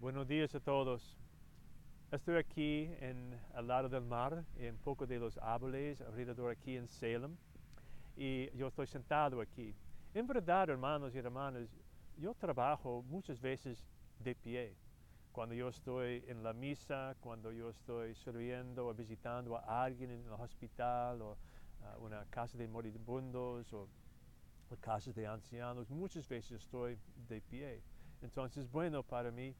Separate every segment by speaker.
Speaker 1: Buenos días a todos. Estoy aquí en, al lado del mar, en poco de los árboles, alrededor aquí en Salem, y yo estoy sentado aquí. En verdad, hermanos y hermanas, yo trabajo muchas veces de pie. Cuando yo estoy en la misa, cuando yo estoy sirviendo o visitando a alguien en el hospital o uh, una casa de moribundos o, o casas de ancianos, muchas veces estoy de pie. Entonces, bueno para mí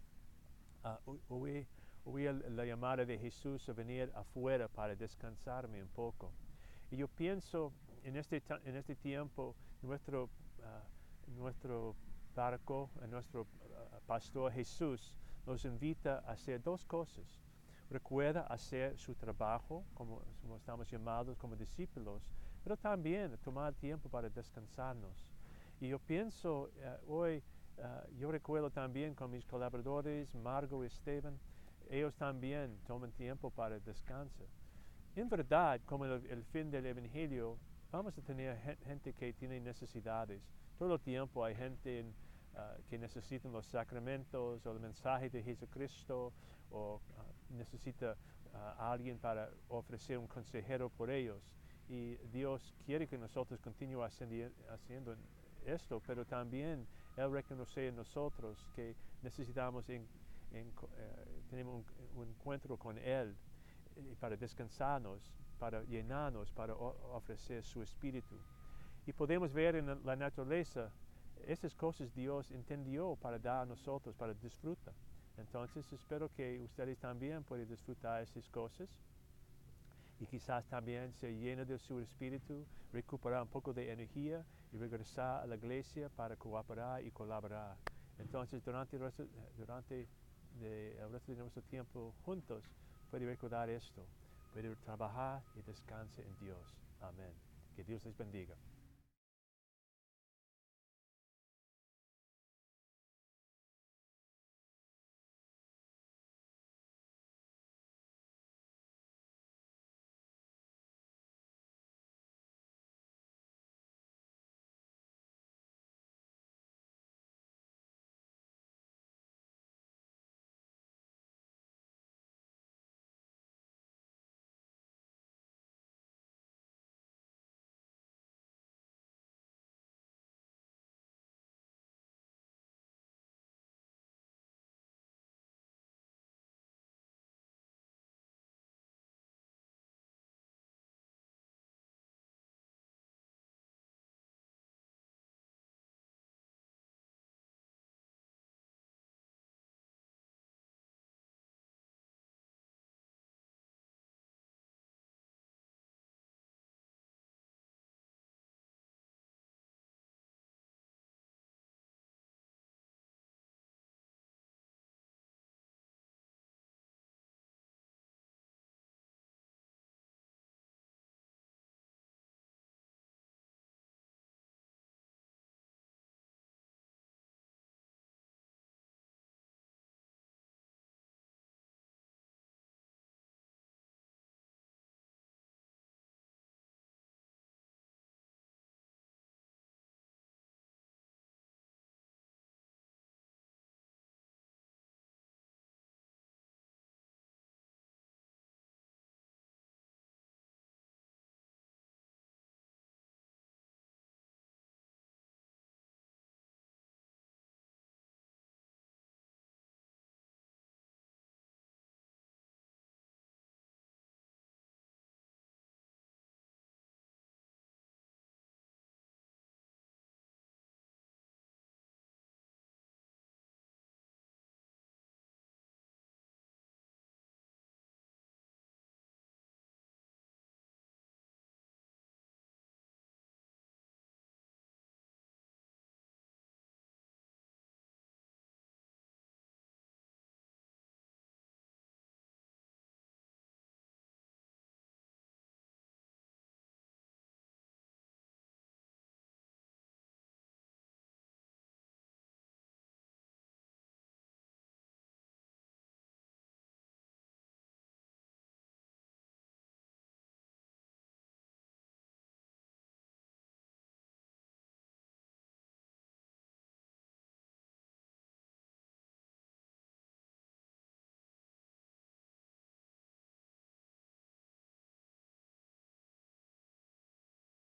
Speaker 1: uh, oír, oír, la llamada de Jesús a venir afuera para descansarme un poco. Y yo pienso en este, en este tiempo, nuestro, uh, nuestro barco, nuestro uh, pastor Jesús nos invita a hacer dos cosas. Recuerda hacer su trabajo, como, como estamos llamados como discípulos, pero también tomar tiempo para descansarnos. Y yo pienso uh, hoy, Uh, yo recuerdo también con mis colaboradores, Margo y Esteban, ellos también toman tiempo para descansar. En verdad, como el, el, fin del Evangelio, vamos a tener gente que tiene necesidades. Todo el tiempo hay gente en, uh, que necesita los sacramentos o el mensaje de Jesucristo o uh, necesita a alguien para ofrecer un consejero por ellos. Y Dios quiere que nosotros continuemos haciendo esto, pero también Él reconoce en nosotros que necesitamos en, eh, tenemos un, un, encuentro con Él eh, para descansarnos, para llenarnos, para ofrecer su espíritu. Y podemos ver en la naturaleza, esas cosas Dios entendió para dar a nosotros, para disfrutar. Entonces espero que ustedes también puedan disfrutar esas cosas y quizás también se llena de su espíritu, recuperar un poco de energía y regresar a la iglesia para cooperar y colaborar. Entonces, durante el resto, durante de, el resto de nuestro tiempo juntos, puede recordar esto, puede trabajar y descansar en Dios. Amén. Que Dios les bendiga.